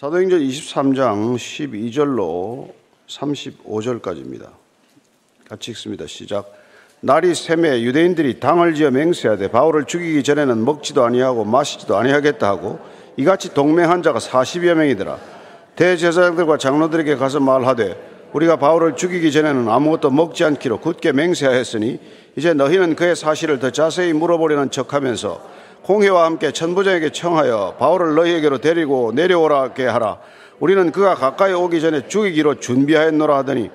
사도행전 23장 12절로 35절까지입니다. 같이 읽습니다. 시작. 날이 샘에 유대인들이 당을 지어 맹세하되 바울을 죽이기 전에는 먹지도 아니하고 마시지도 아니하겠다 하고 이같이 동맹한 자가 40여 명이더라. 대제사장들과 장로들에게 가서 말하되 우리가 바울을 죽이기 전에는 아무것도 먹지 않기로 굳게 맹세하였으니 이제 너희는 그의 사실을 더 자세히 물어보려는 척하면서 공회와 함께 천부장에게 청하여 바울을 너희에게로 데리고 내려오라게 하라. 우리는 그가 가까이 오기 전에 죽이기로 준비하였노라 하더니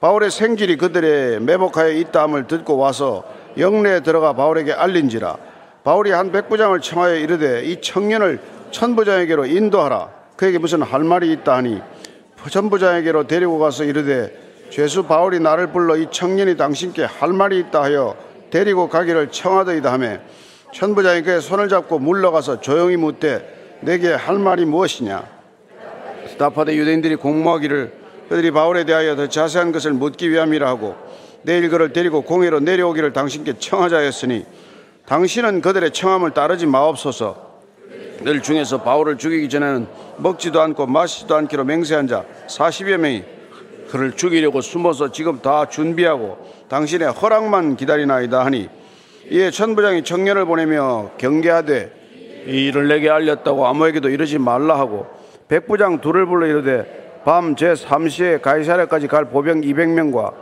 바울의 생질이 그들의 매복하여 있다함을 듣고 와서 영내에 들어가 바울에게 알린지라 바울이 한 백부장을 청하여 이르되 이 청년을 천부장에게로 인도하라 그에게 무슨 할 말이 있다 하니 천부장에게로 데리고 가서 이르되 죄수 바울이 나를 불러 이 청년이 당신께 할 말이 있다 하여 데리고 가기를 청하더이다 하매 천부장이 그의 손을 잡고 물러가서 조용히 묻되 내게 할 말이 무엇이냐? 스타파대 유대인들이 공모하기를 그들이 바울에 대하여 더 자세한 것을 묻기 위함이라 하고 내일 그를 데리고 공회로 내려오기를 당신께 청하자 했으니 당신은 그들의 청함을 따르지 마옵소서. 늘 중에서 바울을 죽이기 전에는 먹지도 않고 마시지도 않기로 맹세한 자 40여 명이 그를 죽이려고 숨어서 지금 다 준비하고 당신의 허락만 기다리나이다 하니 이에 천부장이 청년을 보내며 경계하되 이 일을 내게 알렸다고 아무에게도 이르지 말라 하고 백부장 둘을 불러 이르되 밤 제3시에 가이사랴까지 갈 보병 200명과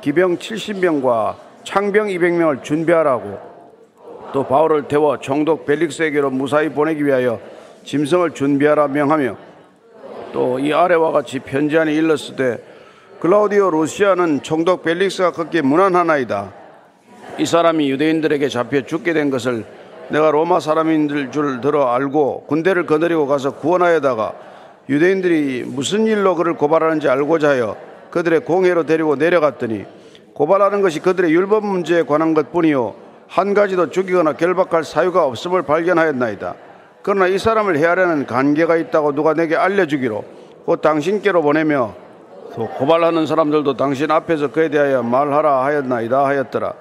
기병 70명과 창병 200명을 준비하라고 또 바울을 태워 총독 벨릭스에게로 무사히 보내기 위하여 짐승을 준비하라 명하며 또 이 아래와 같이 편지 안에 일렀을 때 클라우디오 루시아는 총독 벨릭스가 걷기에 무난하나이다. 이 사람이 유대인들에게 잡혀 죽게 된 것을 내가 로마 사람인 줄 들어 알고 군대를 거느리고 가서 구원하여다가 유대인들이 무슨 일로 그를 고발하는지 알고자 하여 그들의 공회로 데리고 내려갔더니 고발하는 것이 그들의 율법 문제에 관한 것 뿐이요 한 가지도 죽이거나 결박할 사유가 없음을 발견하였나이다. 그러나 이 사람을 해하려는 관계가 있다고 누가 내게 알려주기로 곧 당신께로 보내며 또 고발하는 사람들도 당신 앞에서 그에 대하여 말하라 하였나이다 하였더라.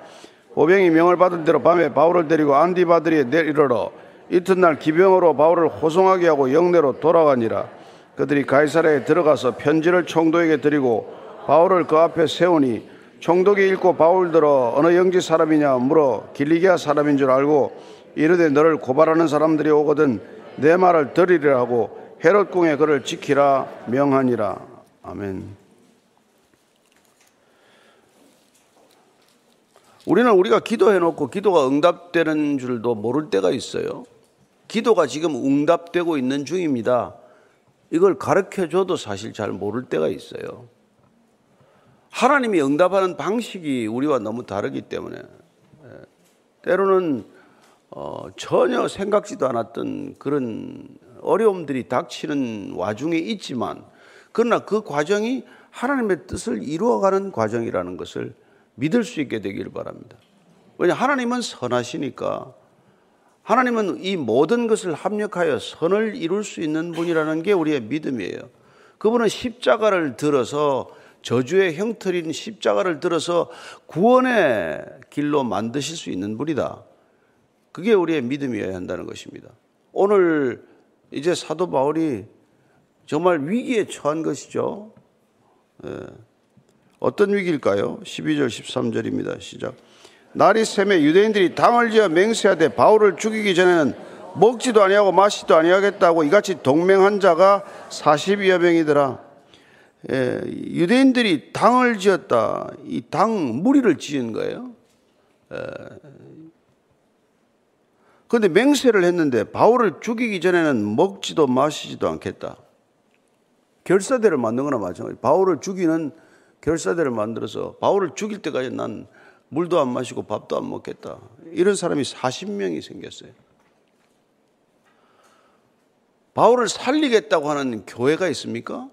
보병이 명을 받은 대로 밤에 바울을 데리고 안디바드리에 내리러 이튿날 기병으로 바울을 호송하게 하고 영내로 돌아가니라. 그들이 가이사라에 들어가서 편지를 총독에게 드리고 바울을 그 앞에 세우니 총독이 읽고 바울 들어 어느 영지 사람이냐 물어 길리기아 사람인 줄 알고 이르되 너를 고발하는 사람들이 오거든 내 말을 들으리라 하고 헤롯 궁에 그를 지키라 명하니라 아멘. 우리는 우리가 기도해 놓고 기도가 응답되는 줄도 모를 때가 있어요. 기도가 지금 응답되고 있는 중입니다. 이걸 가르쳐 줘도 사실 잘 모를 때가 있어요. 하나님이 응답하는 방식이 우리와 너무 다르기 때문에 예, 때로는 어, 전혀 생각지도 않았던 그런 어려움들이 닥치는 와중에 있지만 그러나 그 과정이 하나님의 뜻을 이루어가는 과정이라는 것을 믿을 수 있게 되기를 바랍니다. 왜냐 하나님은 선하시니까 하나님은 이 모든 것을 합력하여 선을 이룰 수 있는 분이라는 게 우리의 믿음이에요. 그분은 십자가를 들어서 저주의 형틀인 십자가를 들어서 구원의 길로 만드실 수 있는 분이다. 그게 우리의 믿음이어야 한다는 것입니다. 오늘 이제 사도 바울이 정말 위기에 처한 것이죠. 예. 어떤 위기일까요? 12절, 13절입니다. 시작. 날이 새매 유대인들이 당을 지어 맹세하되 바울을 죽이기 전에는 먹지도 아니하고 마시지도 아니하겠다고 이같이 동맹한 자가 40여 명이더라. 예, 유대인들이 당을 지었다. 이 당 무리를 지은 거예요. 그런데 예. 맹세를 했는데 바울을 죽이기 전에는 먹지도 마시지도 않겠다. 결사대를 만든 거나 마찬가지. 바울을 죽이는 결사대를 만들어서 바울을 죽일 때까지 난 물도 안 마시고 밥도 안 먹겠다. 이런 사람이 40명이 생겼어요. 바울을 살리겠다고 하는 교회가 있습니까?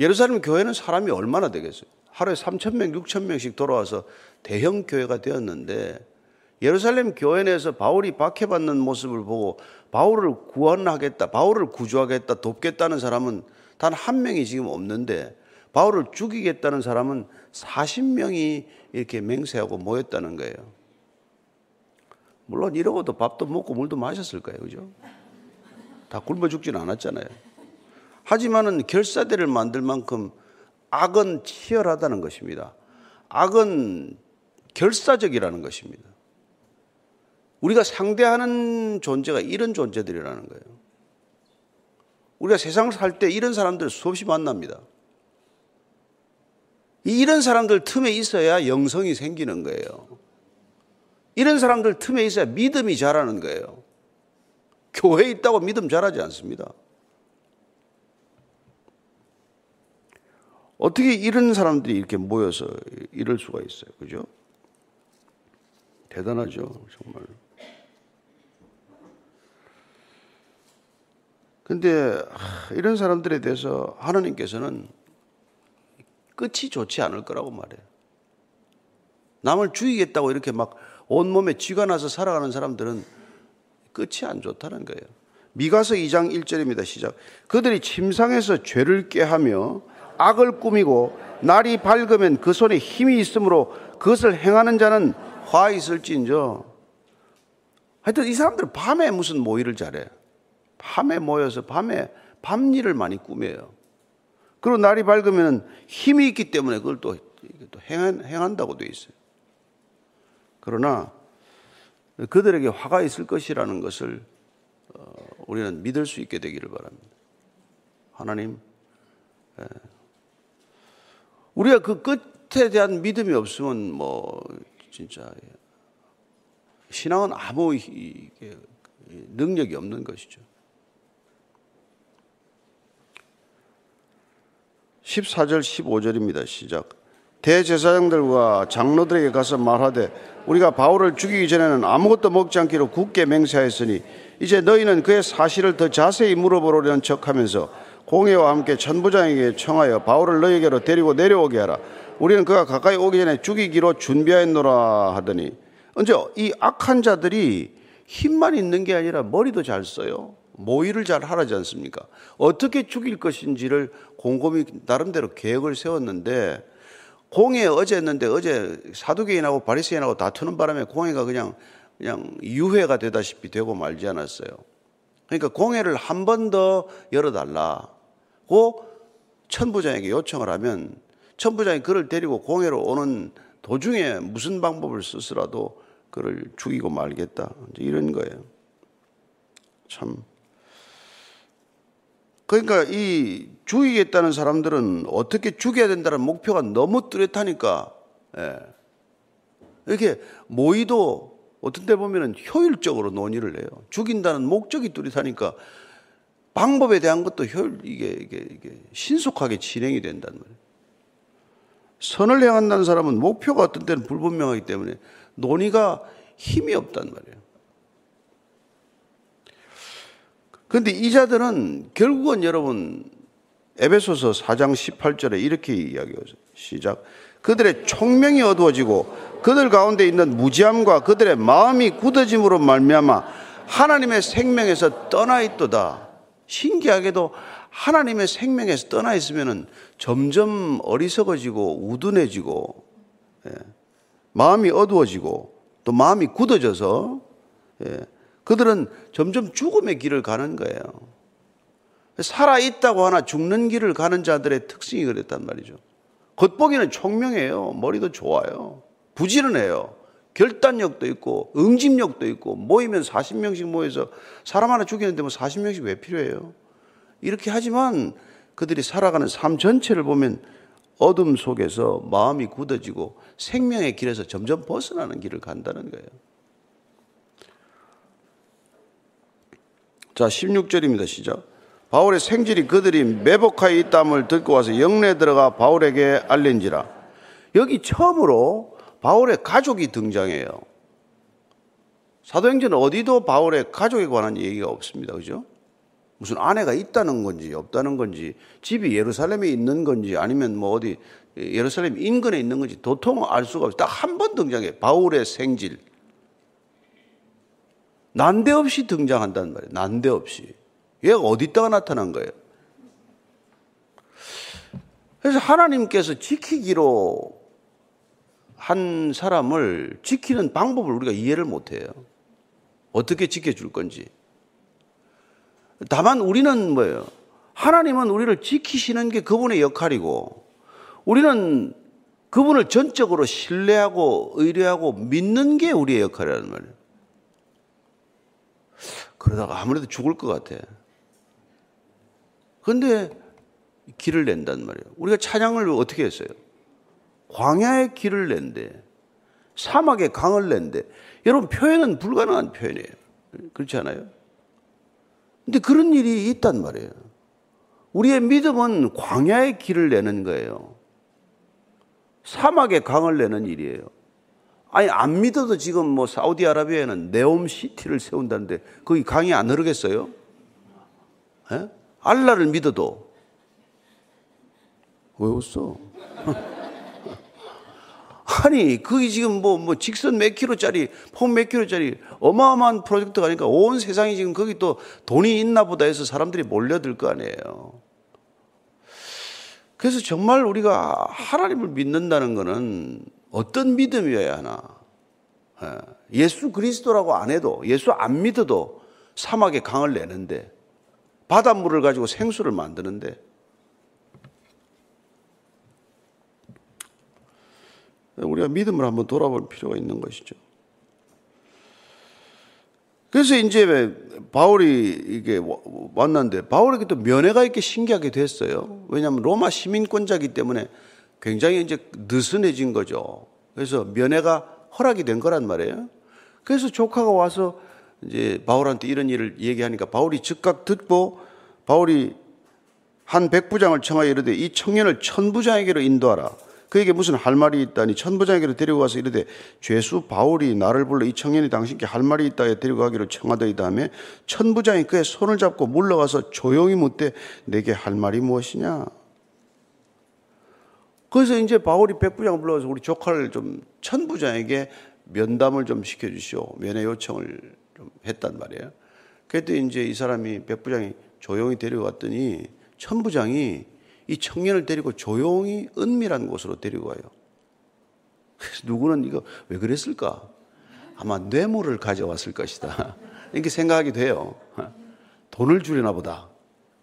예루살렘 교회는 사람이 얼마나 되겠어요? 하루에 3천명 6천명씩 돌아와서 대형 교회가 되었는데 예루살렘 교회 내에서 바울이 박해받는 모습을 보고 바울을 구원하겠다, 바울을 구조하겠다, 돕겠다는 사람은 단 한 명이 지금 없는데 바울을 죽이겠다는 사람은 40명이 이렇게 맹세하고 모였다는 거예요. 물론 이러고도 밥도 먹고 물도 마셨을 거예요. 그죠? 다 굶어 죽지는 않았잖아요. 하지만은 결사대를 만들 만큼 악은 치열하다는 것입니다. 악은 결사적이라는 것입니다. 우리가 상대하는 존재가 이런 존재들이라는 거예요. 우리가 세상을 살 때 이런 사람들 수없이 만납니다. 이런 사람들 틈에 있어야 영성이 생기는 거예요. 이런 사람들 틈에 있어야 믿음이 자라는 거예요. 교회에 있다고 믿음 자라지 않습니다. 어떻게 이런 사람들이 이렇게 모여서 이럴 수가 있어요. 그죠? 대단하죠. 정말. 근데 이런 사람들에 대해서 하나님께서는 끝이 좋지 않을 거라고 말해요. 남을 죽이겠다고 이렇게 막 온몸에 쥐가 나서 살아가는 사람들은 끝이 안 좋다는 거예요. 미가서 2장 1절입니다. 시작. 그들이 침상에서 죄를 깨하며 악을 꾸미고 날이 밝으면 그 손에 힘이 있으므로 그것을 행하는 자는 화 있을진저. 하여튼 이 사람들은 밤에 무슨 모의를 잘해. 밤에 모여서 밤에 밤일을 많이 꾸며요. 그리고 날이 밝으면 힘이 있기 때문에 그걸 또, 또 행한, 행한다고 돼 있어요. 그러나 그들에게 화가 있을 것이라는 것을 어, 우리는 믿을 수 있게 되기를 바랍니다. 하나님, 예. 우리가 그 끝에 대한 믿음이 없으면 뭐 진짜 신앙은 아무 능력이 없는 것이죠. 14절 15절입니다. 시작. 대제사장들과 장로들에게 가서 말하되 우리가 바울을 죽이기 전에는 아무것도 먹지 않기로 굳게 맹세하였으니 이제 너희는 그의 사실을 더 자세히 물어보려는 척하면서 공회와 함께 천부장에게 청하여 바울을 너희에게로 데리고 내려오게 하라. 우리는 그가 가까이 오기 전에 죽이기로 준비하였노라 하더니 언제 이 악한 자들이 힘만 있는 게 아니라 머리도 잘 써요. 모의를 잘 하라지 않습니까? 어떻게 죽일 것인지를 곰곰이 나름대로 계획을 세웠는데 공회 어제 했는데 어제 사두개인하고 바리새인하고 다투는 바람에 공회가 그냥 그냥 유회가 되다시피 되고 말지 않았어요. 그러니까 공회를 한 번 더 열어달라고 천부장에게 요청을 하면 천부장이 그를 데리고 공회로 오는 도중에 무슨 방법을 쓰더라도 그를 죽이고 말겠다. 이런 거예요. 참. 그러니까 이 죽이겠다는 사람들은 어떻게 죽여야 된다는 목표가 너무 뚜렷하니까, 예. 이렇게 모의도 어떤 때 보면은 효율적으로 논의를 해요. 죽인다는 목적이 뚜렷하니까 방법에 대한 것도 효율, 이게, 이게, 이게 신속하게 진행이 된다는 거예요. 선을 행한다는 사람은 목표가 어떤 때는 불분명하기 때문에 논의가 힘이 없단 말이에요. 그런데 이 자들은 결국은 여러분 에베소서 4장 18절에 이렇게 이야기하죠. 시작. 그들의 총명이 어두워지고 그들 가운데 있는 무지함과 그들의 마음이 굳어짐으로 말미암아 하나님의 생명에서 떠나 있도다. 신기하게도 하나님의 생명에서 떠나 있으면은 점점 어리석어지고 우둔해지고 예, 마음이 어두워지고 또 마음이 굳어져서 예, 그들은 점점 죽음의 길을 가는 거예요. 살아 있다고 하나 죽는 길을 가는 자들의 특징이 그랬단 말이죠. 겉보기는 총명해요. 머리도 좋아요. 부지런해요. 결단력도 있고 응집력도 있고 모이면 40명씩 모여서 사람 하나 죽이는데 뭐 40명씩 왜 필요해요? 이렇게 하지만 그들이 살아가는 삶 전체를 보면 어둠 속에서 마음이 굳어지고 생명의 길에서 점점 벗어나는 길을 간다는 거예요. 자, 16절입니다. 시작. 바울의 생질이 그들이 매복하여 있담을 듣고 와서 영내 들어가 바울에게 알린지라. 여기 처음으로 바울의 가족이 등장해요. 사도행전 어디도 바울의 가족에 관한 얘기가 없습니다. 그죠? 무슨 아내가 있다는 건지 없다는 건지 집이 예루살렘에 있는 건지 아니면 뭐 어디 예루살렘 인근에 있는 건지 도통 알 수가 없어요. 딱 한 번 등장해. 바울의 생질. 난데없이 등장한다는 말이에요. 난데없이. 얘가 어디 있다가 나타난 거예요. 그래서 하나님께서 지키기로 한 사람을 지키는 방법을 우리가 이해를 못 해요. 어떻게 지켜줄 건지. 다만 우리는 뭐예요? 하나님은 우리를 지키시는 게 그분의 역할이고 우리는 그분을 전적으로 신뢰하고 의뢰하고 믿는 게 우리의 역할이라는 말이에요. 그러다가 아무래도 죽을 것 같아. 근데 길을 낸단 말이에요. 우리가 찬양을 어떻게 했어요? 광야의 길을 낸대. 사막의 강을 낸대. 여러분, 표현은 불가능한 표현이에요. 그렇지 않아요? 근데 그런 일이 있단 말이에요. 우리의 믿음은 광야의 길을 내는 거예요. 사막의 강을 내는 일이에요. 아니, 안 믿어도 지금 뭐 사우디아라비아에는 네옴 시티를 세운다는데 거기 강이 안 흐르겠어요? 에? 예? 알라를 믿어도. 왜 웃어? 아니, 그게 지금 뭐, 뭐, 직선 몇 킬로짜리, 폭 몇 킬로짜리 어마어마한 프로젝트가 아니까 온 세상이 지금 거기 또 돈이 있나 보다 해서 사람들이 몰려들 거 아니에요. 그래서 정말 우리가 하나님을 믿는다는 것은 어떤 믿음이어야 하나? 예, 예수 그리스도라고 안 해도, 예수 안 믿어도 사막에 강을 내는데, 바닷물을 가지고 생수를 만드는데, 우리가 믿음을 한번 돌아볼 필요가 있는 것이죠. 그래서 이제 바울이 이게 왔는데 바울에게 또 면회가 이렇게 신기하게 됐어요. 왜냐하면 로마 시민권자기 때문에 굉장히 이제 느슨해진 거죠. 그래서 면회가 허락이 된 거란 말이에요. 그래서 조카가 와서 이제 바울한테 이런 일을 얘기하니까 바울이 즉각 듣고 바울이 한 백부장을 청하여 이르되 이 청년을 천부장에게로 인도하라. 그에게 무슨 할 말이 있다니 천부장에게로 데리고 가서 이르되 죄수 바울이 나를 불러 이 청년이 당신께 할 말이 있다 해 데리고 가기로 청하더이다 하며 천부장이 그의 손을 잡고 물러가서 조용히 묻되 내게 할 말이 무엇이냐 그래서 이제 바울이 백부장 불러서 우리 조카를 좀 천부장에게 면담을 좀 시켜주시오 면회 요청을 좀 했단 말이에요 그랬더니 이제 이 사람이 백부장이 조용히 데려갔더니 천부장이 이 청년을 데리고 조용히 은밀한 곳으로 데리고 가요. 그래서 누구는 이거 왜 그랬을까? 아마 뇌물을 가져왔을 것이다. 이렇게 생각하게 돼요. 돈을 주려나 보다.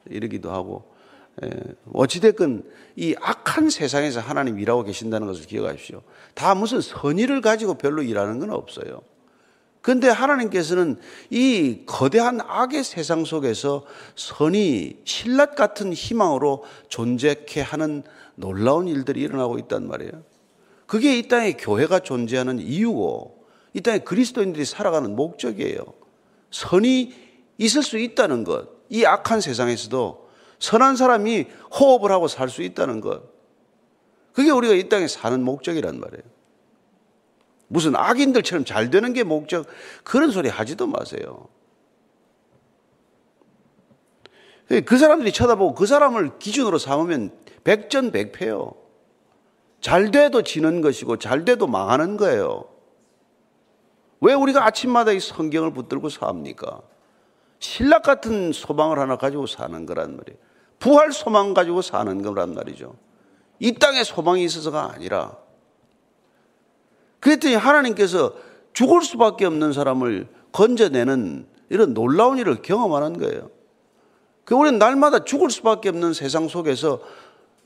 이러기도 하고. 예, 어찌됐건 이 악한 세상에서 하나님 일하고 계신다는 것을 기억하십시오. 다 무슨 선의를 가지고 별로 일하는 건 없어요. 그런데 하나님께서는 이 거대한 악의 세상 속에서 선이 신라 같은 희망으로 존재케 하는 놀라운 일들이 일어나고 있단 말이에요. 그게 이 땅에 교회가 존재하는 이유고 이 땅에 그리스도인들이 살아가는 목적이에요. 선이 있을 수 있다는 것. 이 악한 세상에서도 선한 사람이 호흡을 하고 살 수 있다는 것. 그게 우리가 이 땅에 사는 목적이란 말이에요. 무슨 악인들처럼 잘 되는 게 목적 그런 소리 하지도 마세요. 그 사람들이 쳐다보고 그 사람을 기준으로 삼으면 백전백패요. 잘 돼도 지는 것이고 잘 돼도 망하는 거예요. 왜 우리가 아침마다 이 성경을 붙들고 삽니까? 신락 같은 소망을 하나 가지고 사는 거란 말이에요. 부활 소망 가지고 사는 거란 말이죠. 이 땅에 소망이 있어서가 아니라 그랬더니 하나님께서 죽을 수밖에 없는 사람을 건져내는 이런 놀라운 일을 경험하는 거예요. 그 우리는 날마다 죽을 수밖에 없는 세상 속에서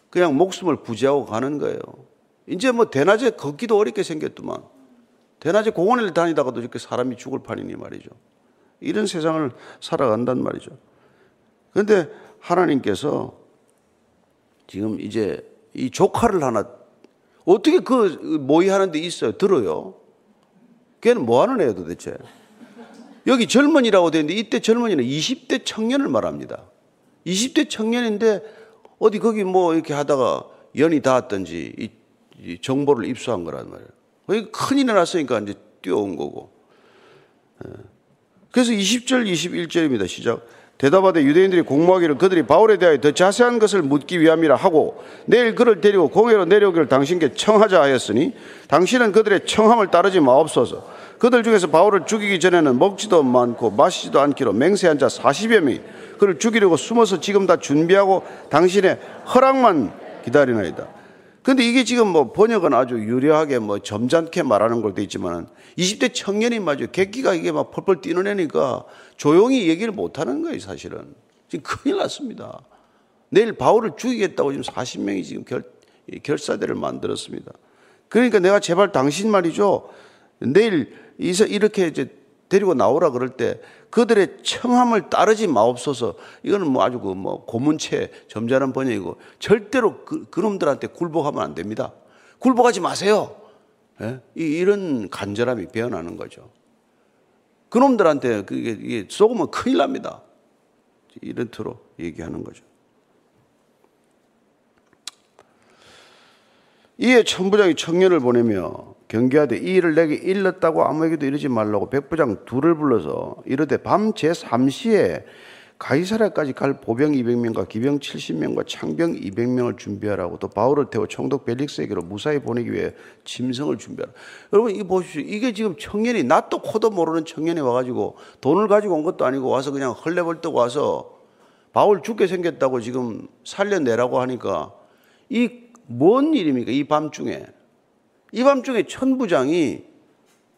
그냥 목숨을 부지하고 가는 거예요. 이제 뭐 대낮에 걷기도 어렵게 생겼더만. 대낮에 공원을 다니다가도 이렇게 사람이 죽을 판이니 말이죠. 이런 세상을 살아간단 말이죠. 그런데 하나님께서 지금 이제 이 조카를 하나 어떻게 그 모의하는 데 있어요? 들어요? 걔는 뭐 하는 애예요 도대체? 여기 젊은이라고 되는데 이때 젊은이는 20대 청년을 말합니다. 20대 청년인데 어디 거기 뭐 이렇게 하다가 연이 닿았던지 이, 이 정보를 입수한 거란 말이에요. 큰일이 났으니까 이제 뛰어온 거고. 예. 그래서 20절, 21절입니다. 시작. 대답하되 유대인들이 공모하기를 그들이 바울에 대하여 더 자세한 것을 묻기 위함이라 하고 내일 그를 데리고 공회로 내려오기를 당신께 청하자 하였으니 당신은 그들의 청함을 따르지 마옵소서 그들 중에서 바울을 죽이기 전에는 먹지도 많고 마시지도 않기로 맹세한 자 40여 명이 그를 죽이려고 숨어서 지금 다 준비하고 당신의 허락만 기다리나이다. 근데 이게 지금 뭐 번역은 아주 유려하게 뭐 점잖게 말하는 걸도 있지만 20대 청년이 맞아요. 객기가 이게 막 펄펄 뛰는 애니까 조용히 얘기를 못 하는 거예요, 사실은. 지금 큰일 났습니다. 내일 바울을 죽이겠다고 지금 40명이 지금 결, 결사대를 만들었습니다. 그러니까 내가 제발 당신 말이죠. 내일 이렇게 이제 데리고 나오라 그럴 때 그들의 청함을 따르지 마옵소서. 이거는 뭐 아주 그 뭐 고문체 점잖은 번역이고 절대로 그, 그놈들한테 굴복하면 안 됩니다. 굴복하지 마세요. 예? 이런 간절함이 배어나는 거죠. 그놈들한테 그게 이게 쏘으면 큰일 납니다. 이런 투로 얘기하는 거죠. 이에 천부장이 청년을 보내며 경계하되 이 일을 내게 일렀다고 아무에게도 이러지 말라고 백부장 둘을 불러서 이르되 밤 제3시에 가이사라까지 갈 보병 200명과 기병 70명과 창병 200명을 준비하라고 또 바울을 태워 총독 벨릭스에게로 무사히 보내기 위해 짐승을 준비하라. 여러분 이거 보십시오. 이게 지금 청년이 낫도 코도 모르는 청년이 와가지고 돈을 가지고 온 것도 아니고 와서 그냥 헐레벌떡 와서 바울 죽게 생겼다고 지금 살려내라고 하니까 이 뭔 일입니까? 이 밤중에. 이 밤중에 천부장이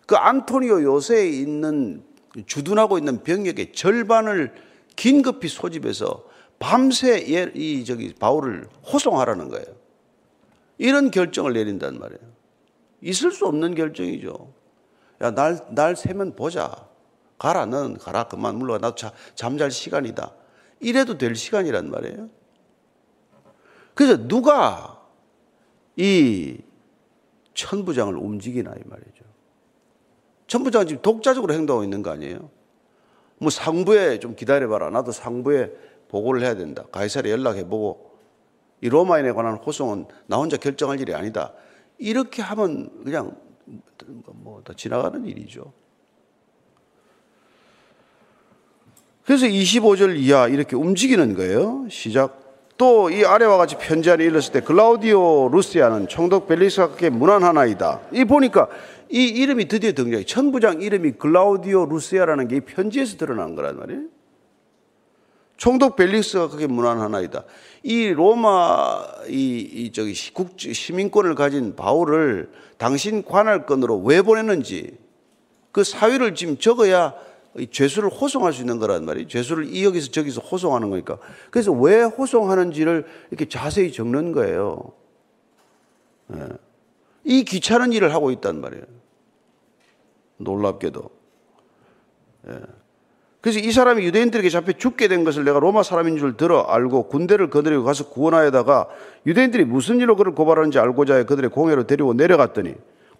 그 안토니오 요새에 있는 주둔하고 있는 병력의 절반을 긴급히 소집해서 밤새 이 저기 바울을 호송하라는 거예요. 이런 결정을 내린단 말이에요. 있을 수 없는 결정이죠. 야, 날, 날 새면 보자. 가라, 넌 가라. 그만 물러가. 나도 자, 잠잘 시간이다. 이래도 될 시간이란 말이에요. 그래서 누가 이 천부장을 움직이나 이 말이죠. 천부장은 지금 독자적으로 행동하고 있는 거 아니에요? 뭐 상부에 좀 기다려봐라. 나도 상부에 보고를 해야 된다. 가이사에 연락해보고 이 로마인에 관한 호송은 나 혼자 결정할 일이 아니다. 이렇게 하면 그냥 뭐 다 지나가는 일이죠. 그래서 25절 이하 이렇게 움직이는 거예요. 시작. 또 이 아래와 같이 편지 안에 일렀을 때 글라우디오 루시아는 총독 벨리스가께 문안하나이다. 이 보니까 이 이름이 드디어 등장해. 천부장 이름이 글라우디오 루시아라는 게 이 편지에서 드러난 거란 말이에요. 총독 벨릭스가 그게 문안 하나이다. 이 로마 이, 이 저기 국 시민권을 가진 바울을 당신 관할권으로 왜 보냈는지 그 사유를 지금 적어야 죄수를 호송할 수 있는 거란 말이에요. 죄수를 이 여기서 저기서 호송하는 거니까. 그래서 왜 호송하는지를 이렇게 자세히 적는 거예요. 네. 이 귀찮은 일을 하고 있단 말이에요. 놀랍게도. 예. 그래서 이 사람이 유대인들에게 잡혀 죽게 된 것을 내가 로마 사람인 줄 들어 알고 군대를 거느리고 가서 구원하여다가 유대인들이 무슨 일로 그를 고발하는지 알고자 해 그들의 공회로 데리고 내려갔더니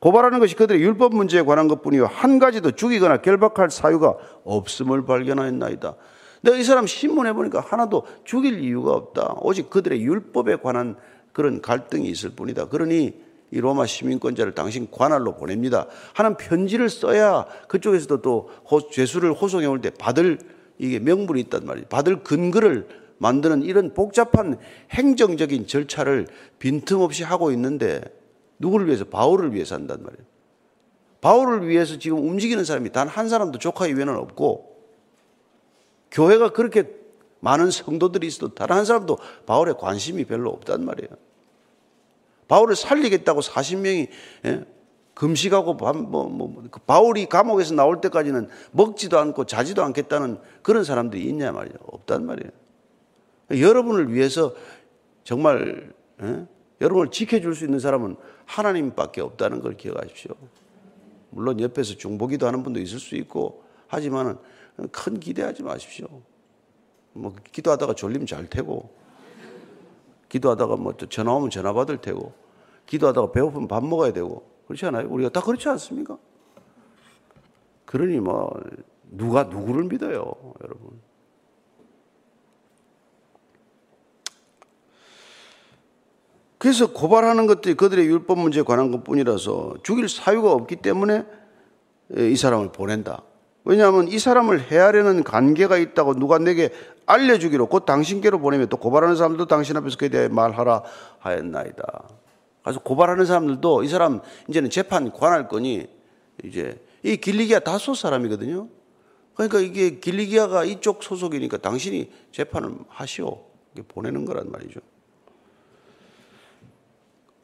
고발하는 것이 그들의 율법 문제에 관한 것뿐이요 한 가지도 죽이거나 결박할 사유가 없음을 발견하였나이다. 내가 이 사람 신문해 보니까 하나도 죽일 이유가 없다. 오직 그들의 율법에 관한 그런 갈등이 있을 뿐이다. 그러니 이 로마 시민권자를 당신 관할로 보냅니다. 하는 편지를 써야 그쪽에서도 또 죄수를 호송해 올 때 받을 이게 명분이 있단 말이에요. 받을 근거를 만드는 이런 복잡한 행정적인 절차를 빈틈없이 하고 있는데 누구를 위해서? 바울을 위해서 한단 말이에요. 바울을 위해서 지금 움직이는 사람이 단 한 사람도 조카 이외에는 없고 교회가 그렇게 많은 성도들이 있어도 다른 한 사람도 바울에 관심이 별로 없단 말이에요. 바울을 살리겠다고 40명이 예? 금식하고 뭐, 뭐, 그 바울이 감옥에서 나올 때까지는 먹지도 않고 자지도 않겠다는 그런 사람들이 있냐 말이에요. 없단 말이에요. 여러분을 위해서 정말 예? 여러분을 지켜줄 수 있는 사람은 하나님밖에 없다는 걸 기억하십시오. 물론 옆에서 중보기도 하는 분도 있을 수 있고 하지만은 큰 기대하지 마십시오. 뭐 기도하다가 졸리면 잘 테고 기도하다가 뭐 전화 오면 전화 받을 테고, 기도하다가 배고프면 밥 먹어야 되고, 그렇지 않아요? 우리가 다 그렇지 않습니까? 그러니 뭐, 누가 누구를 믿어요, 여러분. 그래서 고발하는 것들이 그들의 율법 문제에 관한 것 뿐이라서 죽일 사유가 없기 때문에 이 사람을 보낸다. 왜냐하면 이 사람을 해하려는 관계가 있다고 누가 내게 알려주기로 곧 당신께로 보내면 또 고발하는 사람도 당신 앞에서 그에 대해 말하라 하였나이다. 그래서 고발하는 사람들도 이 사람 이제는 재판 관할 거니 이제 이 길리기아 다소 사람이거든요. 그러니까 이게 길리기아가 이쪽 소속이니까 당신이 재판을 하시오. 보내는 거란 말이죠.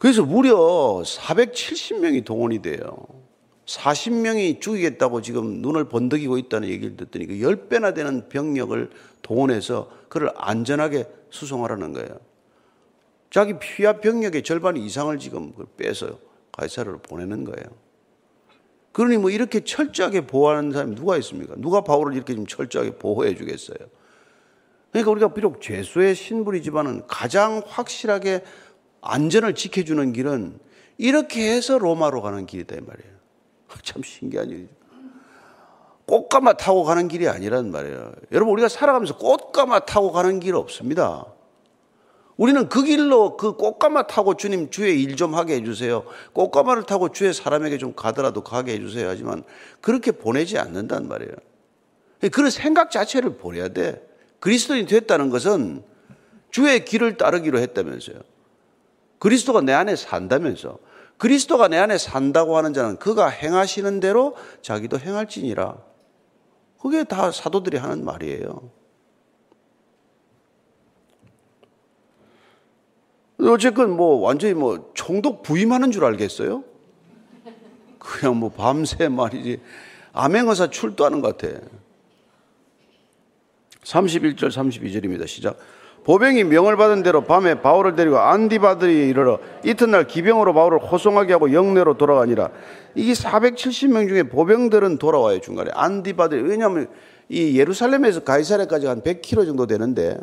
그래서 무려 470명이 동원이 돼요. 40명이 죽이겠다고 지금 눈을 번득이고 있다는 얘기를 듣더니 그 10배나 되는 병력을 동원해서 그를 안전하게 수송하라는 거예요. 자기 피와 병력의 절반 이상을 지금 빼서 가이사르로 보내는 거예요. 그러니 뭐 이렇게 철저하게 보호하는 사람이 누가 있습니까? 누가 바울을 이렇게 좀 철저하게 보호해 주겠어요? 그러니까 우리가 비록 죄수의 신분이지만은 가장 확실하게 안전을 지켜주는 길은 이렇게 해서 로마로 가는 길이다 이 말이에요. 참 신기한 일이죠. 꽃가마 타고 가는 길이 아니란 말이에요. 여러분 우리가 살아가면서 꽃가마 타고 가는 길 없습니다. 우리는 그 길로 그 꽃가마 타고 주님 주의 일 좀 하게 해주세요. 꽃가마를 타고 주의 사람에게 좀 가더라도 가게 해주세요. 하지만 그렇게 보내지 않는단 말이에요. 그런 생각 자체를 버려야 돼. 그리스도인이 됐다는 것은 주의 길을 따르기로 했다면서요. 그리스도가 내 안에 산다면서. 그리스도가 내 안에 산다고 하는 자는 그가 행하시는 대로 자기도 행할지니라. 그게 다 사도들이 하는 말이에요. 어쨌건 뭐 완전히 뭐 총독 부임하는 줄 알겠어요? 그냥 뭐 밤새 말이지. 암행어사 출두하는 것 같아. 31절 32절입니다. 시작. 보병이 명을 받은 대로 밤에 바울을 데리고 안디바들이 이르러 이튿날 기병으로 바울을 호송하게 하고 영내로 돌아가니라. 이게 470명 중에 보병들은 돌아와요 중간에 안디바들 왜냐하면 이 예루살렘에서 가이사레까지 한 100km 정도 되는데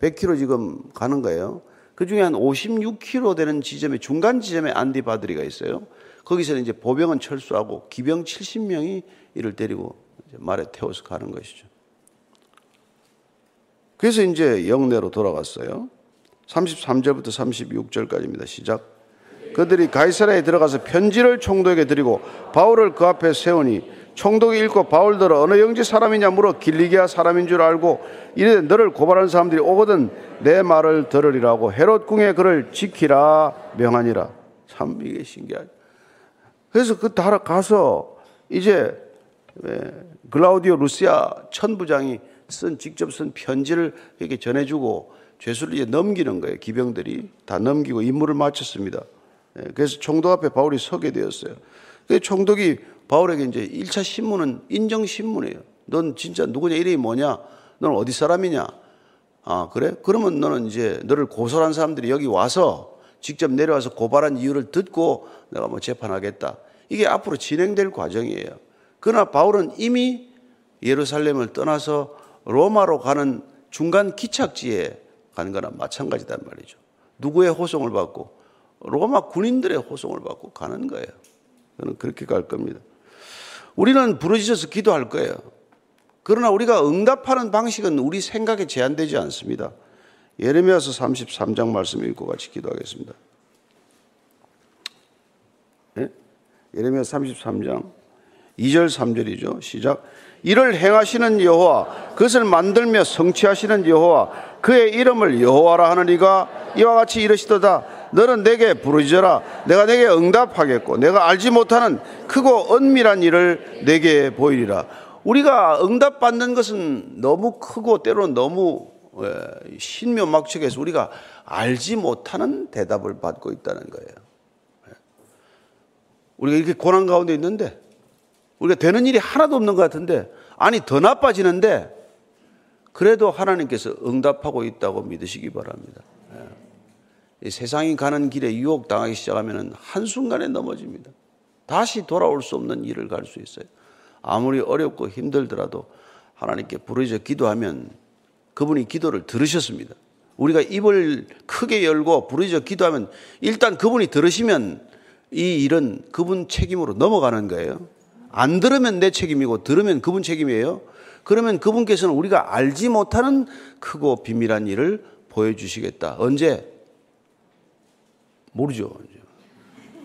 100km 지금 가는 거예요. 그 중에 한 56km 되는 지점에 중간 지점에 안디바드리가 있어요. 거기서는 이제 보병은 철수하고 기병 70명이 이를 데리고 말에 태워서 가는 것이죠. 그래서 이제 영내로 돌아갔어요. 33절부터 36절까지입니다. 시작. 그들이 가이사라에 들어가서 편지를 총독에게 드리고 바울을 그 앞에 세우니 총독이 읽고 바울들은 어느 영지 사람이냐 물어 길리기아 사람인 줄 알고 이래 너를 고발하는 사람들이 오거든 내 말을 들으리라고 헤롯 궁에 그를 지키라 명하니라. 참 이게 신기하죠. 그래서 그 다라 가서 이제 글라우디오 루시아 천부장이 쓴 직접 쓴 편지를 이렇게 전해주고 죄수를 이제 넘기는 거예요. 기병들이 다 넘기고 임무를 마쳤습니다. 그래서 총독 앞에 바울이 서게 되었어요. 그 총독이 바울에게 이제 1차 신문은 인정 신문이에요. 넌 진짜 누구냐 이름이 뭐냐? 너는 어디 사람이냐? 아 그래? 그러면 너는 이제 너를 고소한 사람들이 여기 와서 직접 내려와서 고발한 이유를 듣고 내가 뭐 재판하겠다. 이게 앞으로 진행될 과정이에요. 그러나 바울은 이미 예루살렘을 떠나서 로마로 가는 중간 기착지에 가는 거나 마찬가지단 말이죠. 누구의 호송을 받고 로마 군인들의 호송을 받고 가는 거예요. 저는 그렇게 갈 겁니다. 우리는 부르짖어서 기도할 거예요. 그러나 우리가 응답하는 방식은 우리 생각에 제한되지 않습니다. 예레미야서 33장 말씀 읽고 같이 기도하겠습니다. 네? 예레미야 33장 2절 3절이죠. 시작. 이를 행하시는 여호와 그것을 만들며 성취하시는 여호와 그의 이름을 여호와라 하는 이가 이와 같이 이르시도다 너는 내게 부르짖어라 내가 내게 응답하겠고 내가 알지 못하는 크고 은밀한 일을 내게 보이리라 우리가 응답받는 것은 너무 크고 때로는 너무 예, 신묘막측해서 우리가 알지 못하는 대답을 받고 있다는 거예요. 예. 우리가 이렇게 고난 가운데 있는데 우리가 되는 일이 하나도 없는 것 같은데 아니 더 나빠지는데 그래도 하나님께서 응답하고 있다고 믿으시기 바랍니다. 예. 세상이 가는 길에 유혹 당하기 시작하면 한순간에 넘어집니다. 다시 돌아올 수 없는 일을 갈 수 있어요. 아무리 어렵고 힘들더라도 하나님께 부르짖어 기도하면 그분이 기도를 들으셨습니다. 우리가 입을 크게 열고 부르짖어 기도하면 일단 그분이 들으시면 이 일은 그분 책임으로 넘어가는 거예요. 안 들으면 내 책임이고 들으면 그분 책임이에요. 그러면 그분께서는 우리가 알지 못하는 크고 비밀한 일을 보여주시겠다. 언제? 모르죠.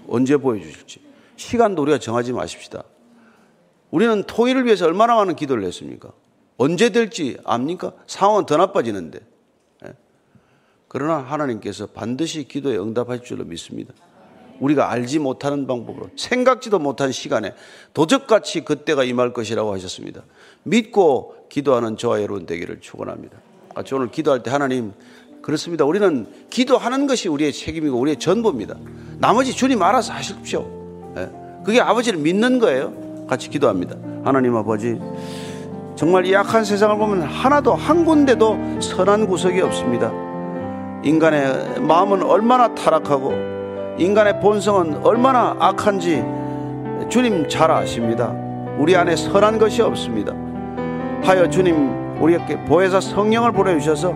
언제 보여주실지. 시간도 우리가 정하지 마십시다. 우리는 통일을 위해서 얼마나 많은 기도를 했습니까? 언제 될지 압니까? 상황은 더 나빠지는데. 예? 그러나 하나님께서 반드시 기도에 응답할 줄로 믿습니다. 우리가 알지 못하는 방법으로 생각지도 못한 시간에 도적같이 그때가 임할 것이라고 하셨습니다. 믿고 기도하는 저와 여러분 되기를 축원합니다. 같이 오늘 기도할 때 하나님 그렇습니다. 우리는 기도하는 것이 우리의 책임이고 우리의 전부입니다. 나머지 주님 알아서 하십시오. 예? 그게 아버지를 믿는 거예요. 같이 기도합니다. 하나님 아버지, 정말 이 악한 세상을 보면 하나도 한 군데도 선한 구석이 없습니다. 인간의 마음은 얼마나 타락하고 인간의 본성은 얼마나 악한지 주님 잘 아십니다. 우리 안에 선한 것이 없습니다. 하여 주님 우리에게 보혜사 성령을 보내주셔서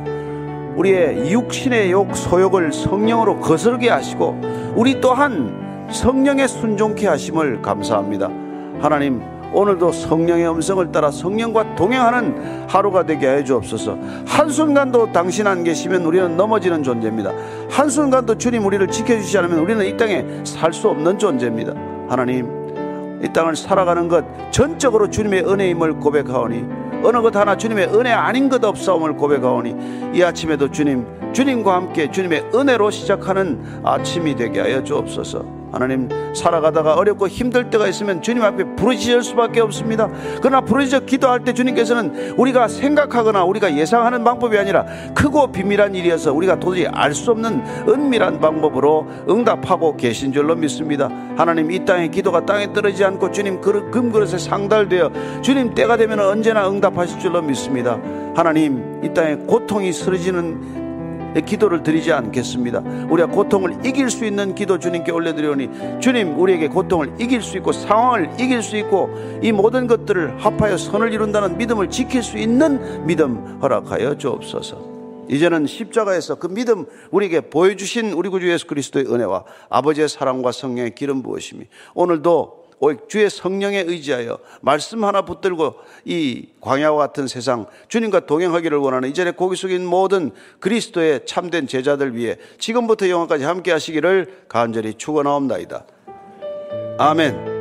우리의 육신의 욕 소욕을 성령으로 거스르게 하시고 우리 또한 성령의 순종케 하심을 감사합니다. 하나님 오늘도 성령의 음성을 따라 성령과 동행하는 하루가 되게 해 주옵소서. 한순간도 당신 안 계시면 우리는 넘어지는 존재입니다. 한순간도 주님 우리를 지켜주시지 않으면 우리는 이 땅에 살 수 없는 존재입니다. 하나님, 이 땅을 살아가는 것 전적으로 주님의 은혜임을 고백하오니 어느 것 하나 주님의 은혜 아닌 것 없사옴을 고백하오니 이 아침에도 주님 주님과 함께 주님의 은혜로 시작하는 아침이 되게 하여 주옵소서. 하나님 살아가다가 어렵고 힘들 때가 있으면 주님 앞에 부르짖을 수밖에 없습니다. 그러나 부르짖어 기도할 때 주님께서는 우리가 생각하거나 우리가 예상하는 방법이 아니라 크고 비밀한 일이어서 우리가 도저히 알 수 없는 은밀한 방법으로 응답하고 계신 줄로 믿습니다. 하나님 이 땅의 기도가 땅에 떨어지지 않고 주님 그릇, 금그릇에 상달되어 주님 때가 되면 언제나 응답하실 줄로 믿습니다. 하나님 이 땅에 고통이 쓰러지는 기도를 드리지 않겠습니다. 우리가 고통을 이길 수 있는 기도 주님께 올려드리오니 주님 우리에게 고통을 이길 수 있고 상황을 이길 수 있고 이 모든 것들을 합하여 선을 이룬다는 믿음을 지킬 수 있는 믿음 허락하여 주옵소서. 이제는 십자가에서 그 믿음 우리에게 보여주신 우리 구주 예수 그리스도의 은혜와 아버지의 사랑과 성령의 기름 부으심이 오늘도 주의 성령에 의지하여 말씀 하나 붙들고 이 광야와 같은 세상 주님과 동행하기를 원하는 이전에 고기 숙인 모든 그리스도의 참된 제자들 위해 지금부터 영원까지 함께 하시기를 간절히 축원하옵나이다. 아멘.